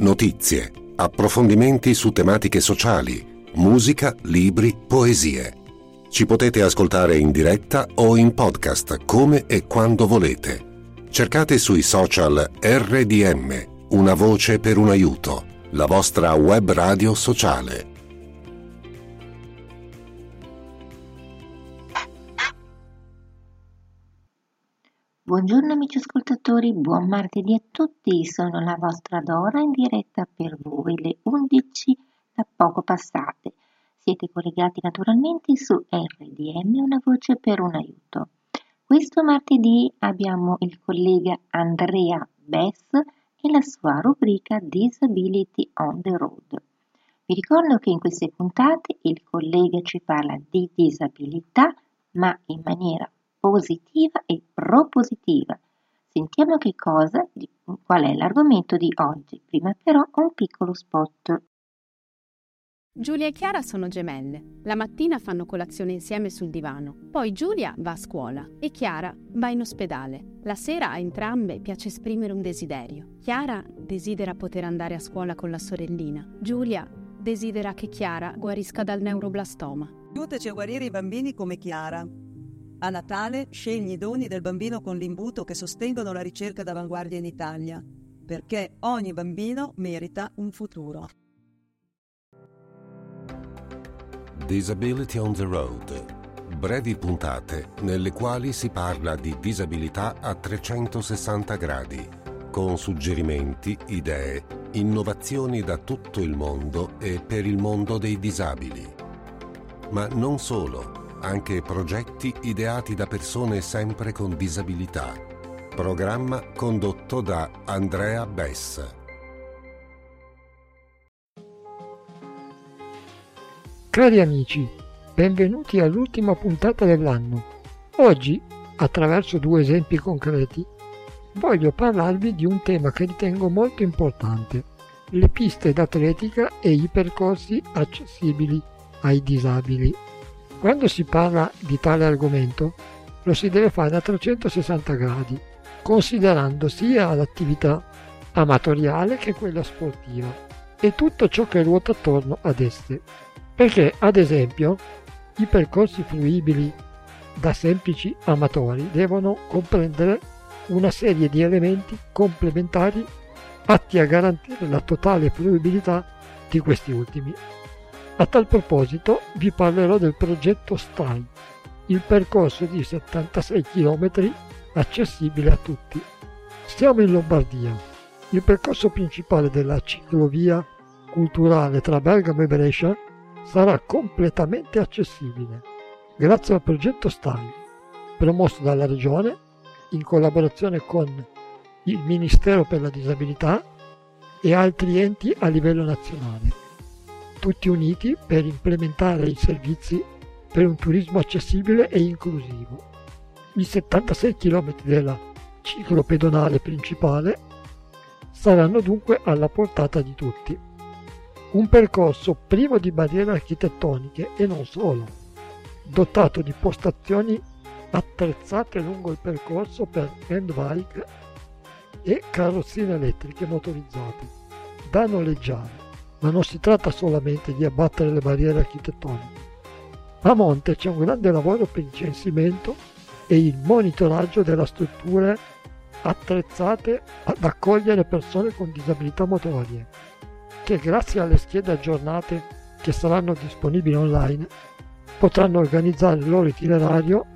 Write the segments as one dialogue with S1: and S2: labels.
S1: Notizie, approfondimenti su tematiche sociali, musica, libri, poesie. Ci potete ascoltare in diretta o in podcast come e quando volete. Cercate sui social RDM, una voce per un aiuto, la vostra web radio sociale.
S2: Buongiorno amici ascoltatori, buon martedì a tutti, sono la vostra Dora in diretta per voi, le 11 da poco passate. Siete collegati naturalmente su RDM, una voce per un aiuto. Questo martedì abbiamo il collega Andrea Bess e la sua rubrica Disability on the Road. Vi ricordo che in queste puntate il collega ci parla di disabilità, ma in maniera positiva e propositiva. Sentiamo che cosa, qual è l'argomento di oggi. Prima però un piccolo spot.
S3: Giulia e Chiara sono gemelle. La mattina fanno colazione insieme sul divano. Poi Giulia va a scuola e Chiara va in ospedale. La sera a entrambe piace esprimere un desiderio. Chiara desidera poter andare a scuola con la sorellina. Giulia desidera che Chiara guarisca dal neuroblastoma.
S4: Aiutaci a guarire i bambini come Chiara. A Natale scegli i doni del bambino con l'imbuto che sostengono la ricerca d'avanguardia in Italia, perché ogni bambino merita un futuro.
S1: Disability on the Road. Brevi puntate nelle quali si parla di disabilità a 360 gradi, con suggerimenti, idee, innovazioni da tutto il mondo e per il mondo dei disabili. Ma non solo anche progetti ideati da persone sempre con disabilità. Programma condotto da Andrea Bess.
S5: Cari amici, benvenuti all'ultima puntata dell'anno. Oggi, attraverso due esempi concreti, voglio parlarvi di un tema che ritengo molto importante, le piste d'atletica e i percorsi accessibili ai disabili. Quando si parla di tale argomento lo si deve fare a 360 gradi, considerando sia l'attività amatoriale che quella sportiva e tutto ciò che ruota attorno ad esse. Perché, ad esempio, i percorsi fruibili da semplici amatori devono comprendere una serie di elementi complementari atti a garantire la totale fruibilità di questi ultimi. A tal proposito vi parlerò del progetto STAI, il percorso di 76 km accessibile a tutti. Siamo in Lombardia. Il percorso principale della ciclovia culturale tra Bergamo e Brescia sarà completamente accessibile grazie al progetto STAI, promosso dalla Regione in collaborazione con il Ministero per la Disabilità e altri enti a livello nazionale tutti uniti per implementare i servizi per un turismo accessibile e inclusivo. I 76 km della ciclo pedonale principale saranno dunque alla portata di tutti. Un percorso privo di barriere architettoniche e non solo, dotato di postazioni attrezzate lungo il percorso per handbike e carrozzine elettriche motorizzate da noleggiare ma non si tratta solamente di abbattere le barriere architettoniche. A monte c'è un grande lavoro per il censimento e il monitoraggio delle strutture attrezzate ad accogliere persone con disabilità motorie, che grazie alle schede aggiornate che saranno disponibili online potranno organizzare il loro itinerario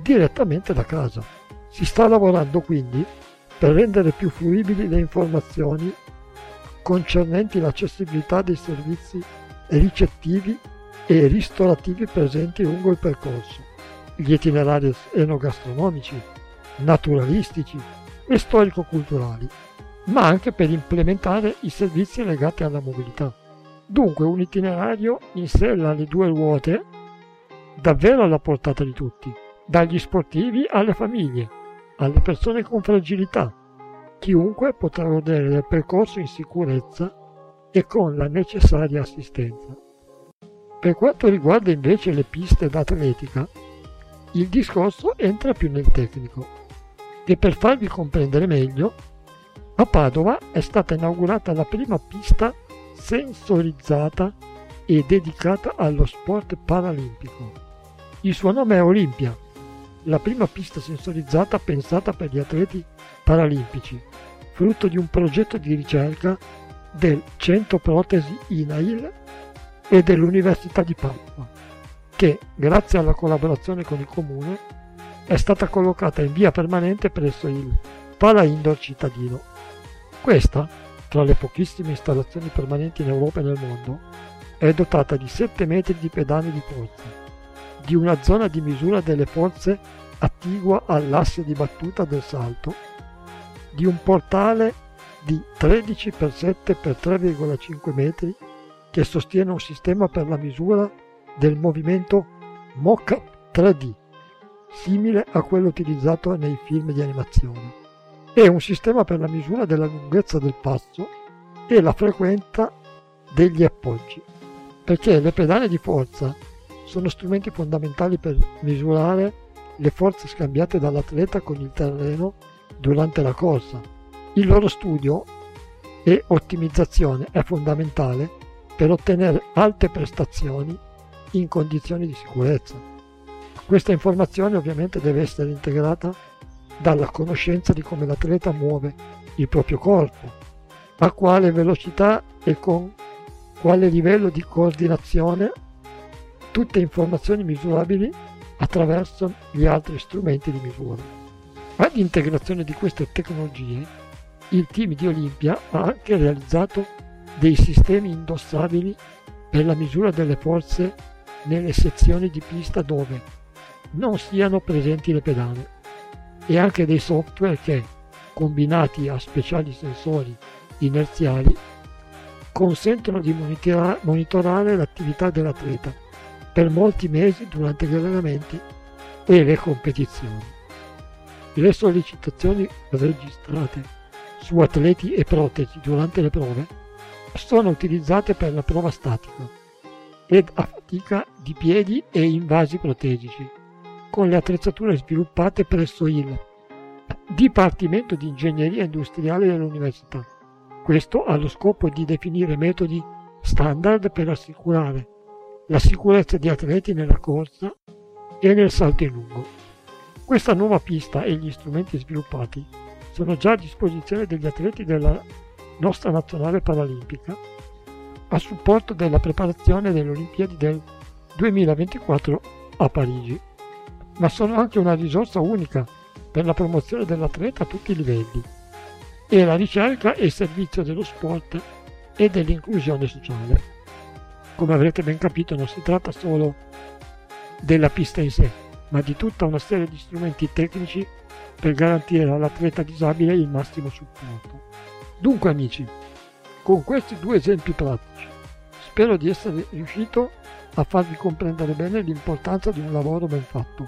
S5: direttamente da casa. Si sta lavorando quindi per rendere più fruibili le informazioni concernenti l'accessibilità dei servizi ricettivi e ristorativi presenti lungo il percorso, gli itinerari enogastronomici, naturalistici e storico-culturali, ma anche per implementare i servizi legati alla mobilità. Dunque un itinerario in sella alle due ruote davvero alla portata di tutti, dagli sportivi alle famiglie, alle persone con fragilità. Chiunque potrà godere del percorso in sicurezza e con la necessaria assistenza. Per quanto riguarda invece le piste d'atletica, il discorso entra più nel tecnico e per farvi comprendere meglio, a Padova è stata inaugurata la prima pista sensorizzata e dedicata allo sport paralimpico. Il suo nome è Olimpia, la prima pista sensorizzata pensata per gli atleti paralimpici, frutto di un progetto di ricerca del Centro Protesi INAIL e dell'Università di Padova, che, grazie alla collaborazione con il Comune, è stata collocata in via permanente presso il Pala Indoor cittadino. Questa, tra le pochissime installazioni permanenti in Europa e nel mondo, è dotata di 7 metri di pedane di forza, di una zona di misura delle forze attigua all'asse di battuta del salto, di un portale di 13 x 7 x 3,5 metri che sostiene un sistema per la misura del movimento mockup 3D, simile a quello utilizzato nei film di animazione, e un sistema per la misura della lunghezza del passo e la frequenza degli appoggi, perché le pedane di forza sono strumenti fondamentali per misurare le forze scambiate dall'atleta con il terreno durante la corsa. Il loro studio e ottimizzazione è fondamentale per ottenere alte prestazioni in condizioni di sicurezza. Questa informazione ovviamente deve essere integrata dalla conoscenza di come l'atleta muove il proprio corpo, a quale velocità e con quale livello di coordinazione tutte informazioni misurabili attraverso gli altri strumenti di misura. Ad integrazione di queste tecnologie, il team di Olimpia ha anche realizzato dei sistemi indossabili per la misura delle forze nelle sezioni di pista dove non siano presenti le pedane e anche dei software che, combinati a speciali sensori inerziali, consentono di monitorare l'attività dell'atleta per molti mesi durante gli allenamenti e le competizioni. Le sollecitazioni registrate su atleti e protesi durante le prove sono utilizzate per la prova statica ed a fatica di piedi e invasi protesici, con le attrezzature sviluppate presso il Dipartimento di Ingegneria Industriale dell'Università. Questo ha lo scopo di definire metodi standard per assicurare la sicurezza di atleti nella corsa e nel salto in lungo. Questa nuova pista e gli strumenti sviluppati sono già a disposizione degli atleti della nostra nazionale paralimpica a supporto della preparazione delle Olimpiadi del 2024 a Parigi, ma sono anche una risorsa unica per la promozione dell'atleta a tutti i livelli e la ricerca e il servizio dello sport e dell'inclusione sociale. Come avrete ben capito non si tratta solo della pista in sé, ma di tutta una serie di strumenti tecnici per garantire all'atleta disabile il massimo supporto. Dunque amici, con questi due esempi pratici, spero di essere riuscito a farvi comprendere bene l'importanza di un lavoro ben fatto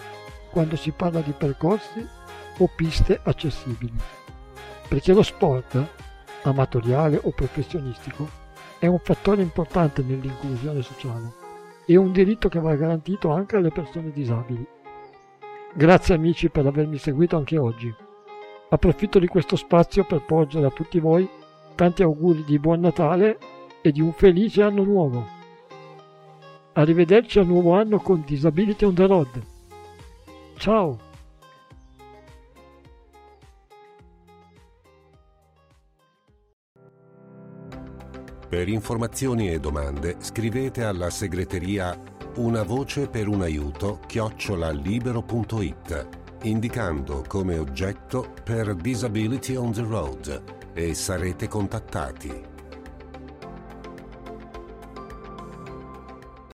S5: quando si parla di percorsi o piste accessibili. Perché lo sport, amatoriale o professionistico, è un fattore importante nell'inclusione sociale e un diritto che va garantito anche alle persone disabili. Grazie amici per avermi seguito anche oggi. Approfitto di questo spazio per porgere a tutti voi tanti auguri di buon Natale e di un felice anno nuovo. Arrivederci al nuovo anno con Disability on the Road. Ciao!
S1: Per informazioni e domande scrivete alla segreteria una voce per un aiuto chiocciolalibero.it indicando come oggetto per Disability on the Road e sarete contattati.